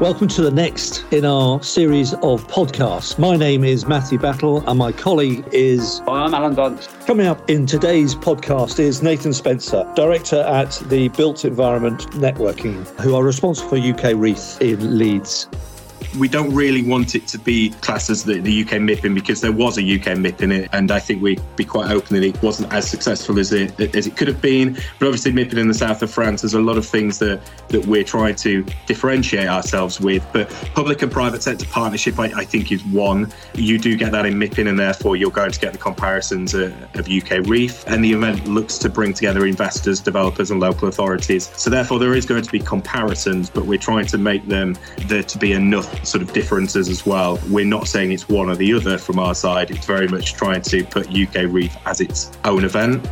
Welcome to the next in our series of podcasts. My name is Matthew Battle and my colleague is. I'm Alan Dunst. Coming up in today's podcast is Nathan Spencer, Director at the Built Environment Networking, who are responsible for UKREiiF in Leeds we don't really want it to be classed as the, the UK MIPIM because there was a UK MIPIM it, and I think we'd be quite open that it wasn't as successful as it as it could have been. But obviously, MIPIM in the south of France, there's a lot of things that that we're trying to differentiate ourselves with. But public and private sector partnership, I, I think, is one. You do get that in MIPIM, and therefore you're going to get the comparisons uh, of UKREiiF. And the event looks to bring together investors, developers, and local authorities. So therefore, there is going to be comparisons, but we're trying to make them there to be enough sort of differences as well. We're not saying it's one or the other from our side. It's very much trying to put UKREiiF as its own event.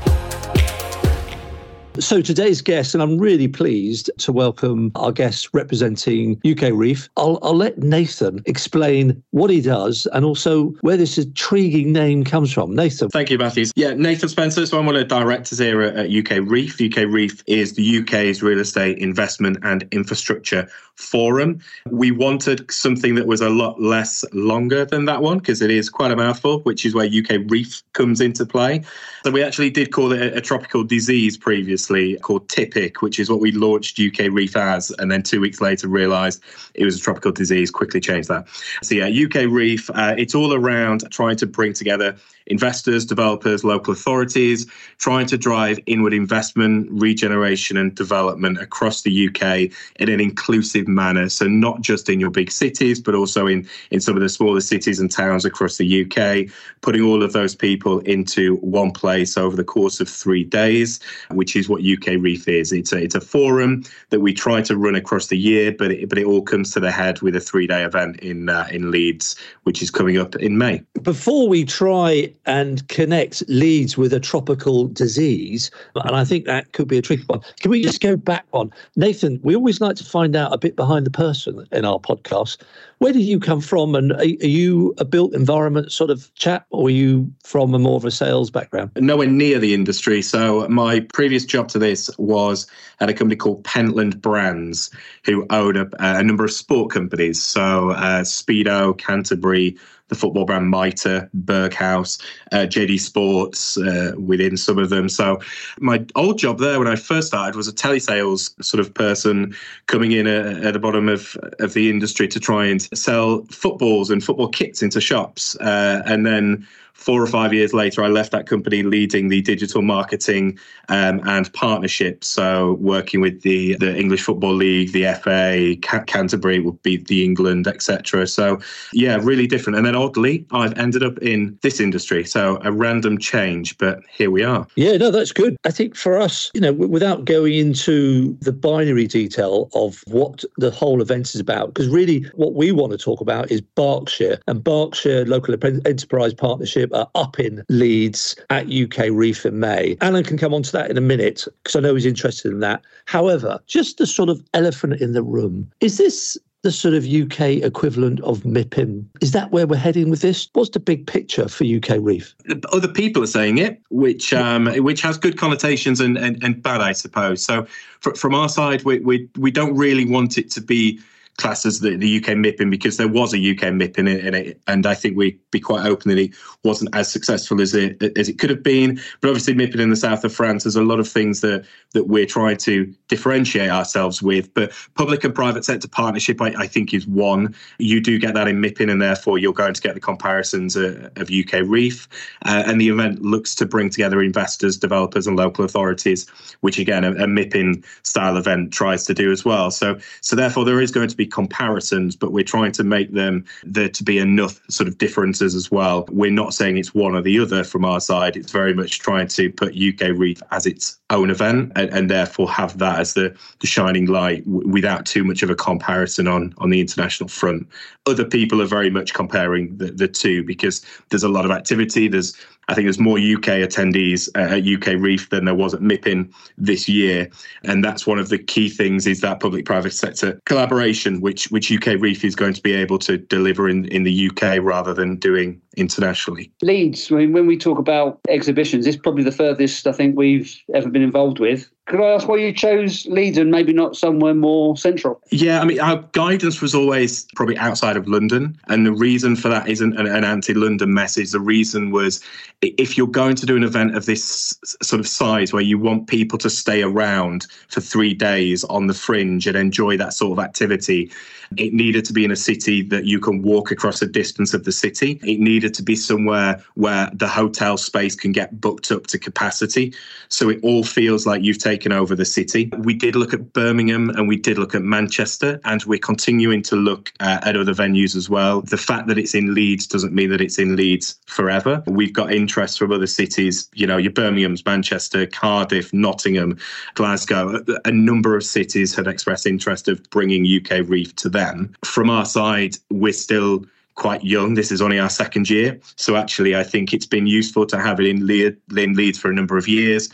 So today's guest, and I'm really pleased to welcome our guest representing UKREiiF. I'll, I'll let Nathan explain what he does and also where this intriguing name comes from. Nathan. Thank you, Matthews. Yeah, Nathan Spencer. So I'm one of the directors here at UKREiiF. UK Reef is the UK's real estate investment and infrastructure forum. We wanted something that was a lot less longer than that one because it is quite a mouthful, which is where UKREiiF comes into play. So we actually did call it a, a tropical disease previously previously called Typic, which is what we launched UKREiiF as, and then two weeks later realised it was a tropical disease. Quickly changed that. So yeah, UKREiiF. Uh, it's all around trying to bring together investors, developers, local authorities, trying to drive inward investment, regeneration, and development across the UK in an inclusive manner. So, not just in your big cities, but also in, in some of the smaller cities and towns across the UK, putting all of those people into one place over the course of three days, which is what UKREiiF is. It's a, it's a forum that we try to run across the year, but it, but it all comes to the head with a three day event in, uh, in Leeds, which is coming up in May. Before we try and connect Leeds with a tropical disease. And I think that could be a tricky one. Can we just go back on? Nathan, we always like to find out a bit behind the person in our podcast. Where did you come from? And are, you a built environment sort of chap, or are you from a more of a sales background? Nowhere near the industry. So my previous job to this was at a company called Pentland Brands, who own a, a number of sport companies. So uh, Speedo, Canterbury, the football brand Mitre, Berghaus, uh, JD Sports uh, within some of them. So my old job there when I first started was a telesales sort of person coming in at, at the bottom of, of the industry to try and sell footballs and football kits into shops. Uh, and then four or five years later, I left that company leading the digital marketing um, and partnerships. So working with the the English Football League, the FA, Canterbury would be the England, etc. So yeah, really different. And then oddly, I've ended up in this industry. So a random change, but here we are. Yeah, no, that's good. I think for us, you know, without going into the binary detail of what the whole event is about, because really what we want to talk about is Berkshire and Berkshire Local Enterprise Partnership are up in Leeds at UKREiiF in May. Alan can come on to that in a minute because I know he's interested in that. However, just the sort of elephant in the room is this the sort of UK equivalent of MIPIM. Is that where we're heading with this? What's the big picture for UKREiiF? Other people are saying it, which um, which has good connotations and, and, and bad, I suppose. So for, from our side, we, we we don't really want it to be classed as the, the UK MIPIM because there was a UK MIPIM it, in it, and I think we'd be quite open that it wasn't as successful as it as it could have been. But obviously, MIPIM in the south of France, there's a lot of things that that we're trying to differentiate ourselves with. But public and private sector partnership, I, I think, is one. You do get that in MIPIM, and therefore you're going to get the comparisons uh, of UKREiiF. Uh, and the event looks to bring together investors, developers, and local authorities, which again a, a MIPIM style event tries to do as well. So so therefore there is going to be comparisons, but we're trying to make them there to be enough sort of differences as well. We're not saying it's one or the other from our side. It's very much trying to put UKREiiF as its own event and, and therefore have that as the, the shining light w- without too much of a comparison on, on the international front. Other people are very much comparing the, the two because there's a lot of activity. There's I think there's more UK attendees uh, at UKREiiF than there was at MIPIM this year, and that's one of the key things is that public-private sector collaboration, which which UKREiiF is going to be able to deliver in in the UK rather than doing internationally. Leeds, I mean, when we talk about exhibitions, it's probably the furthest I think we've ever been involved with. Could I ask why you chose Leeds and maybe not somewhere more central? Yeah, I mean, our guidance was always probably outside of London. And the reason for that isn't an, an anti London message. The reason was if you're going to do an event of this sort of size where you want people to stay around for three days on the fringe and enjoy that sort of activity, it needed to be in a city that you can walk across a distance of the city. It needed to be somewhere where the hotel space can get booked up to capacity. So it all feels like you've taken over the city. We did look at Birmingham and we did look at Manchester, and we're continuing to look uh, at other venues as well. The fact that it's in Leeds doesn't mean that it's in Leeds forever. We've got interest from other cities, you know, your Birmingham's, Manchester, Cardiff, Nottingham, Glasgow. A number of cities have expressed interest of bringing UKREiiF to them. From our side, we're still quite young. This is only our second year. So actually, I think it's been useful to have it in, in Leeds for a number of years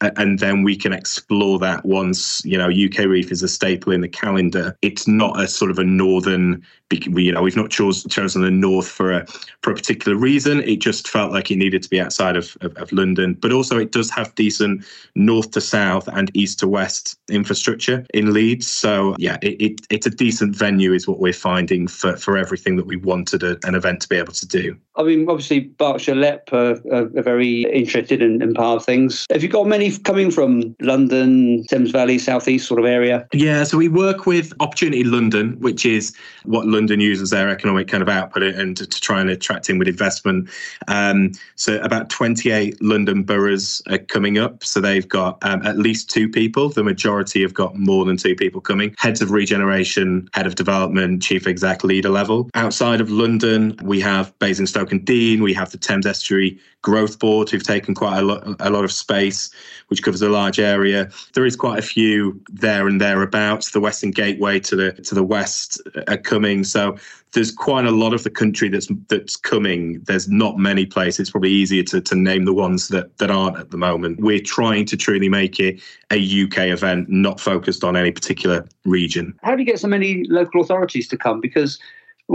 and then we can explore that once you know UKREiiF is a staple in the calendar. It's not a sort of a northern, you know, we've not chose, chosen the north for a for a particular reason. It just felt like it needed to be outside of, of, of London, but also it does have decent north to south and east to west infrastructure in Leeds. So yeah, it, it it's a decent venue, is what we're finding for for everything that we wanted a, an event to be able to do. I mean, obviously Berkshire LEP are, are, very interested in, in part of things. Have you got many coming from London, Thames Valley, Southeast sort of area? Yeah, so we work with Opportunity London, which is what London uses their economic kind of output and to, to try and attract in with investment. Um, so about 28 London boroughs are coming up. So they've got um, at least two people. The majority have got more than two people coming. Heads of regeneration, head of development, chief exec leader level. Outside of London, we have Basingstoke and Deane. We have the Thames Estuary Growth Board, who've taken quite a lot, a lot of space, which covers a large area. There is quite a few there and thereabouts. The Western Gateway to the to the west are coming, so there's quite a lot of the country that's that's coming. There's not many places. It's probably easier to, to name the ones that that aren't at the moment. We're trying to truly make it a UK event, not focused on any particular region. How do you get so many local authorities to come? Because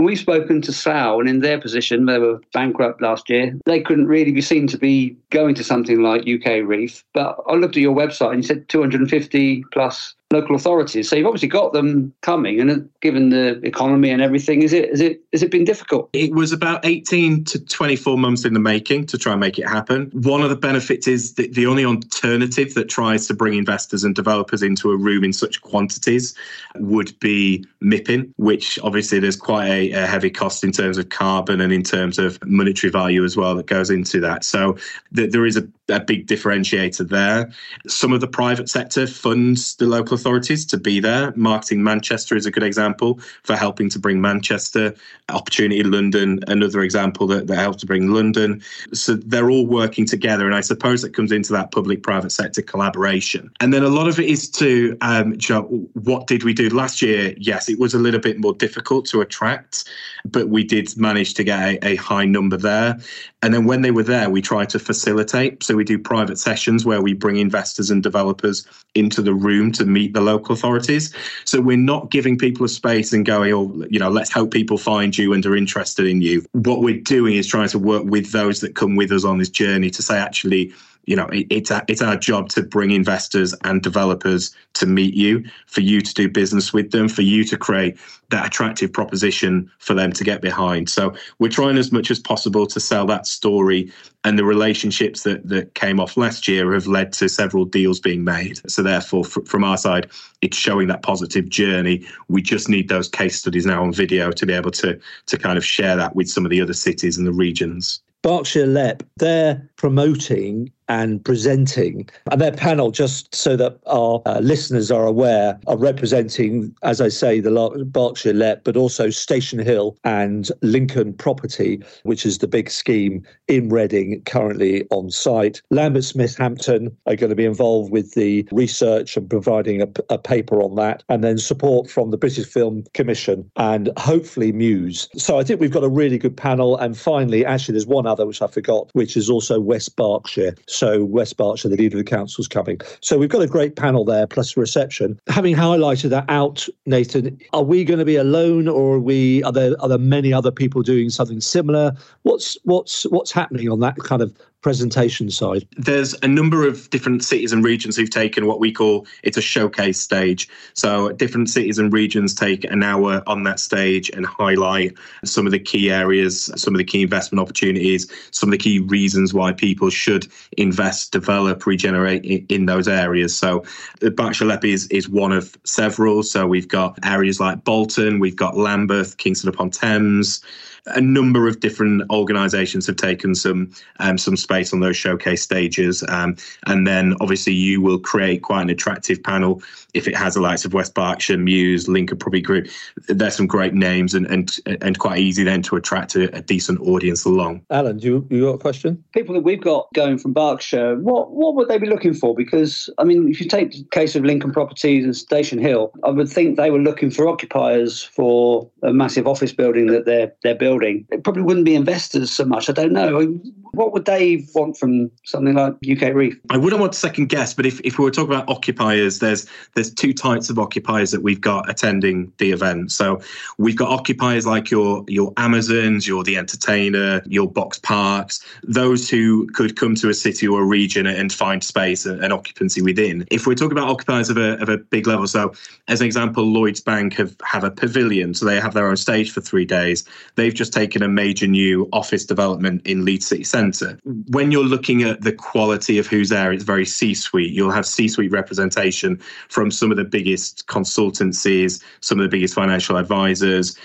we've spoken to Slough and in their position, they were bankrupt last year, they couldn't really be seen to be going to something like UKREiiF. But I looked at your website and you said 250 plus local authorities. So you've obviously got them coming, and given the economy and everything, is it is it has it been difficult? It was about eighteen to twenty four months in the making to try and make it happen. One of the benefits is that the only alternative that tries to bring investors and developers into a room in such quantities would be MIPIM, which obviously there's quite a, a heavy cost in terms of carbon and in terms of monetary value as well that goes into that. So th- there is a, a big differentiator there. Some of the private sector funds the local authorities to be there. Marketing Manchester is a good example for helping to bring Manchester. Opportunity London, another example that, that helps to bring London. So they're all working together. And I suppose that comes into that public private sector collaboration. And then a lot of it is to, um, you know, what did we do last year? Yes, it was a little bit more difficult to attract, but we did manage to get a, a high number there. And then when they were there, we try to facilitate. So we do private sessions where we bring investors and developers into the room to meet the local authorities. So we're not giving people a space and going, oh, you know, let's hope people find you and are interested in you. What we're doing is trying to work with those that come with us on this journey to say, actually, you know, it, it's it's our job to bring investors and developers to meet you, for you to do business with them, for you to create that attractive proposition for them to get behind. So we're trying as much as possible to sell that story, and the relationships that that came off last year have led to several deals being made. So therefore, fr- from our side, it's showing that positive journey. We just need those case studies now on video to be able to to kind of share that with some of the other cities and the regions. Berkshire LEP, they're promoting and presenting. And their panel, just so that our uh, listeners are aware, are representing, as I say, the Berkshire LEP, but also Station Hill and Lincoln Property, which is the big scheme in Reading currently on site. Lambert Smith Hampton are going to be involved with the research and providing a, a paper on that, and then support from the British Film Commission and hopefully Muse. So I think we've got a really good panel. And finally, actually, there's one other which I forgot, which is also West Berkshire. So West Berkshire, the leader of the council, is coming. So we've got a great panel there, plus a reception. Having highlighted that out, Nathan, are we going to be alone, or are we? Are there are there many other people doing something similar? What's what's what's happening on that kind of presentation side? There's a number of different cities and regions who've taken what we call it's a showcase stage. So different cities and regions take an hour on that stage and highlight some of the key areas, some of the key investment opportunities, some of the key reasons why people should invest, develop, regenerate in, in those areas. So the LEP is, is one of several. So we've got areas like Bolton, we've got Lambeth, Kingston upon Thames a number of different organisations have taken some um, some space on those showcase stages, um, and then obviously you will create quite an attractive panel if it has the likes of West Berkshire, Muse, Lincoln Property Group. There's some great names and and and quite easy then to attract a, a decent audience along. Alan, do you, you got a question? People that we've got going from Berkshire, what what would they be looking for? Because I mean, if you take the case of Lincoln Properties and Station Hill, I would think they were looking for occupiers for a massive office building that they're they're building building. It probably wouldn't be investors so much. I don't know. What would they want from something like UKREiiF? I wouldn't want to second guess, but if, if we were talking about occupiers, there's there's two types of occupiers that we've got attending the event. So we've got occupiers like your your Amazons, your the entertainer, your box parks, those who could come to a city or a region and find space and, occupancy within. If we're talking about occupiers of a, of a big level, so as an example, Lloyds Bank have, have a pavilion, so they have their own stage for three days. They've just taken a major new office development in Leeds City Centre. When you're looking at the quality of who's there, it's very C suite. You'll have C suite representation from some of the biggest consultancies, some of the biggest financial advisors,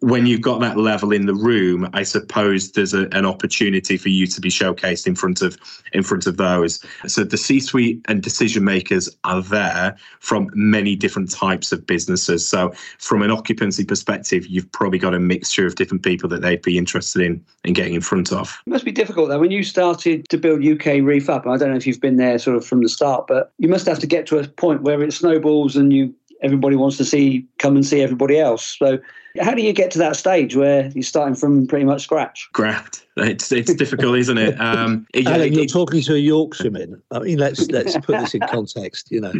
when you've got that level in the room, I suppose there's a, an opportunity for you to be showcased in front of in front of those. So the C-suite and decision makers are there from many different types of businesses. So from an occupancy perspective, you've probably got a mixture of different people that they'd be interested in in getting in front of. It must be difficult though when you started to build UKREiiF up. I don't know if you've been there sort of from the start, but you must have to get to a point where it snowballs and you everybody wants to see come and see everybody else. So how do you get to that stage where you're starting from pretty much scratch? Graft. It's it's difficult, isn't it? Um, it, Alan, it, you're talking to a Yorkshireman. I mean, let's let's put this in context. You know,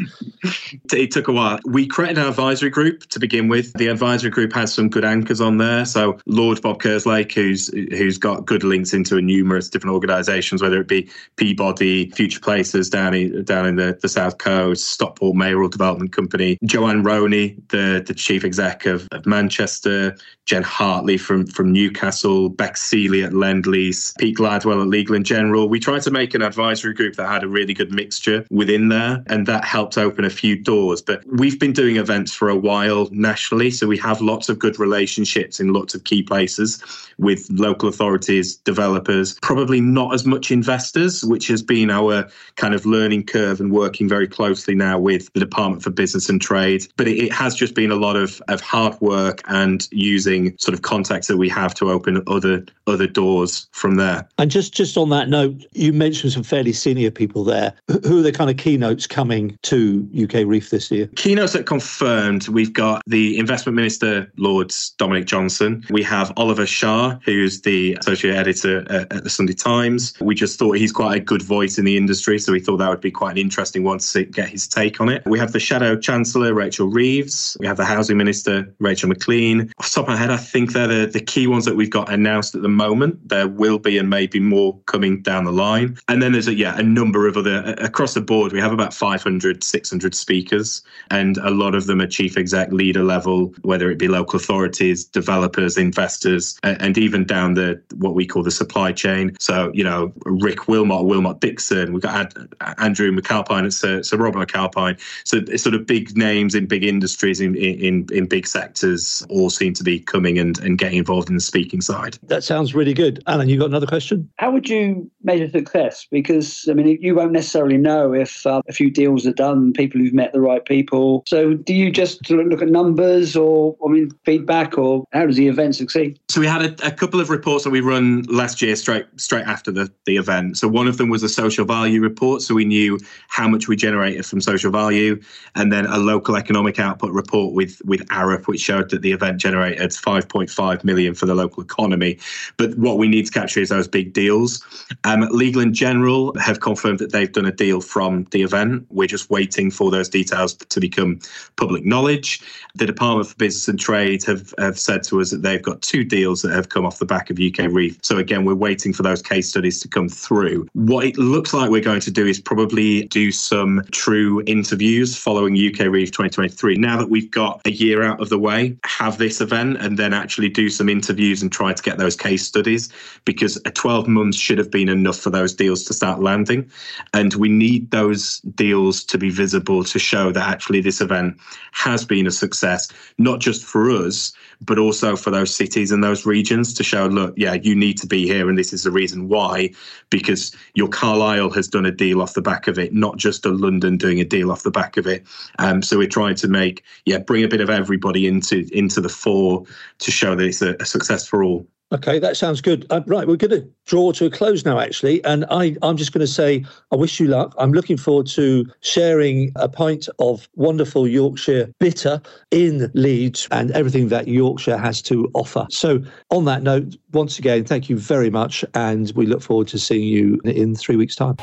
it took a while. We created an advisory group to begin with. The advisory group has some good anchors on there. So Lord Bob Kerslake, who's who's got good links into a numerous different organisations, whether it be Peabody, Future Places down in down in the, the south coast, Stockport Mayoral Development Company, Joanne Roney, the the chief exec of, of Manchester, Jen Hartley from from Newcastle, Beck Seeley at Lend Lease, Pete Gladwell at Legal and General. We tried to make an advisory group that had a really good mixture within there, and that helped open a few doors. But we've been doing events for a while nationally, so we have lots of good relationships in lots of key places with local authorities, developers, probably not as much investors, which has been our kind of learning curve and working very closely now with the Department for Business and Trade. But it, it has just been a lot of, of hard work and using sort of contacts that we have to open other other doors from there. And just just on that note, you mentioned some fairly senior people there. Who are the kind of keynotes coming to UKREiiF this year? Keynotes that confirmed, we've got the Investment Minister, Lord Dominic Johnson. We have Oliver Shah, who's the associate editor at the Sunday Times. We just thought he's quite a good voice in the industry, so we thought that would be quite an interesting one to get his take on it. We have the Shadow Chancellor, Rachel Reeves. We have the Housing Minister, Rachel Maclean. Off the top of my head, I think they're the, the key ones that we've got announced at the moment. There will be and maybe more coming down the line. And then there's a, yeah, a number of other across the board. We have about 500, 600 speakers, and a lot of them are chief exec leader level, whether it be local authorities, developers, investors, and even down the what we call the supply chain. So you know, Rick Willmott, Willmott Dixon. We've got Andrew McAlpine at Sir, uh, Sir Robert McAlpine. So it's sort of big names in big industries in, in in big sectors all seem to be coming and and getting involved in the speaking side. That sounds really good, Alan. You got another question? How would you measure success? Because I mean, you won't necessarily know if uh, a few deals are done, people who've met the right people. So, do you just sort of look at numbers, or I mean, feedback, or how does the event succeed? So we had a, a couple of reports that we run last year, straight straight after the the event. So one of them was a social value report, so we knew how much we generated from social value, and then a local economic output report with with Arup, which showed that the event generated 5.5 million for the local economy. But what we need to capture is those big deals. Um, Legal and General have confirmed that they've done a deal from the event. We're just waiting for those details to become public knowledge. The Department for Business and Trade have, have said to us that they've got two deals that have come off the back of UKREiiF. So again, we're waiting for those case studies to come through. What it looks like we're going to do is probably do some true interviews following UKREiiF 2023. Now that we've got a year out of the way, have this event and then actually do some interviews and try to get those case studies because a 12 months should have been enough for those deals to start landing. And we need those deals to be visible to show that actually this event has been a success, not just for us, but also for those cities and those regions to show, look, yeah, you need to be here, and this is the reason why, because your Carlisle has done a deal off the back of it, not just a London doing a deal off the back of it. Um, so we're trying to make, yeah, bring a bit of everybody into into the fore to show that it's a, a success for all. Okay, that sounds good. Uh, right, we're going to draw to a close now, actually. And I, I'm just going to say, I wish you luck. I'm looking forward to sharing a pint of wonderful Yorkshire bitter in Leeds and everything that Yorkshire has to offer. So, on that note, once again, thank you very much. And we look forward to seeing you in three weeks' time.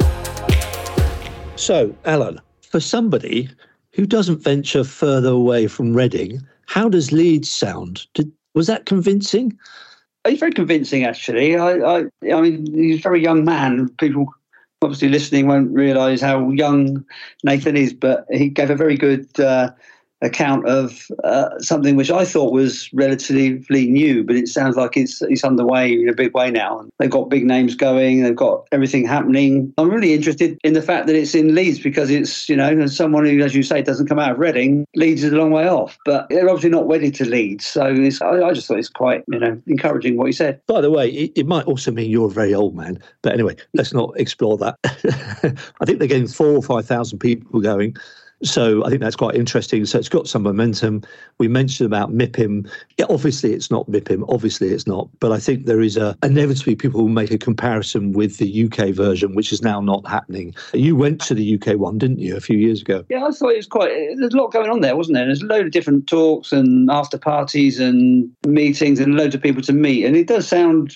So, Alan, for somebody who doesn't venture further away from Reading, how does Leeds sound? Did, was that convincing? He's very convincing, actually. I, I, I mean, he's a very young man. People obviously listening won't realise how young Nathan is, but he gave a very good uh, account of uh, something which I thought was relatively new, but it sounds like it's it's underway in a big way now. And they've got big names going, they've got everything happening. I'm really interested in the fact that it's in Leeds because it's you know someone who, as you say, doesn't come out of Reading. Leeds is a long way off, but they're obviously not wedded to Leeds, so I, I, just thought it's quite you know encouraging what he said. By the way, it, it might also mean you're a very old man, but anyway, let's not explore that. I think they're getting four or five thousand people going. So I think that's quite interesting. So it's got some momentum. We mentioned about MIPIM. Yeah, obviously, it's not MIPIM. Obviously, it's not. But I think there is a inevitably people will make a comparison with the UK version, which is now not happening. You went to the UK one, didn't you, a few years ago? Yeah, I thought it was quite. There's a lot going on there, wasn't there? There's a load of different talks and after parties and meetings and loads of people to meet. And it does sound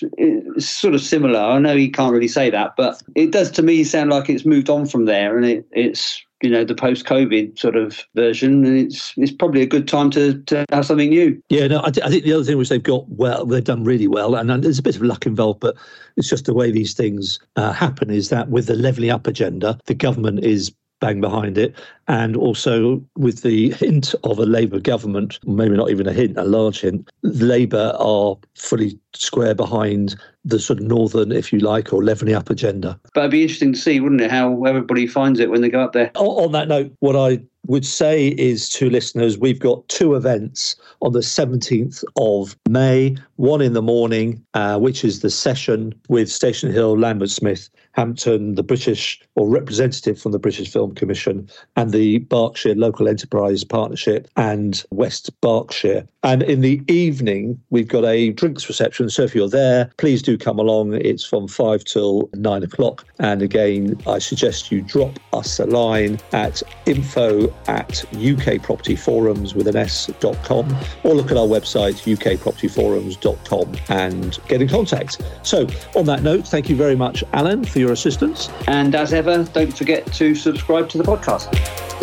sort of similar. I know he can't really say that, but it does to me sound like it's moved on from there and it, it's you know the post-COVID sort of version, and it's it's probably a good time to, to have something new. Yeah, no, I, th- I think the other thing which they've got well, they've done really well, and, and there's a bit of luck involved, but it's just the way these things uh, happen. Is that with the levelling up agenda, the government is bang behind it. And also with the hint of a Labour government, maybe not even a hint, a large hint, Labour are fully square behind the sort of northern, if you like, or levelling up agenda. But it'd be interesting to see, wouldn't it, how everybody finds it when they go up there. On that note, what I would say is to listeners, we've got two events on the 17th of May, one in the morning, uh, which is the session with Station Hill, Lambert Smith, Hampton, the British or representative from the British Film Commission, and the Berkshire Local Enterprise Partnership and West Berkshire. And in the evening, we've got a drinks reception. So if you're there, please do come along. It's from five till nine o'clock. And again, I suggest you drop us a line at info at ukpropertyforums with an s.com or look at our website, ukpropertyforums.com and get in contact. So on that note, thank you very much, Alan, for your assistance. And as ever, don't forget to subscribe to the podcast.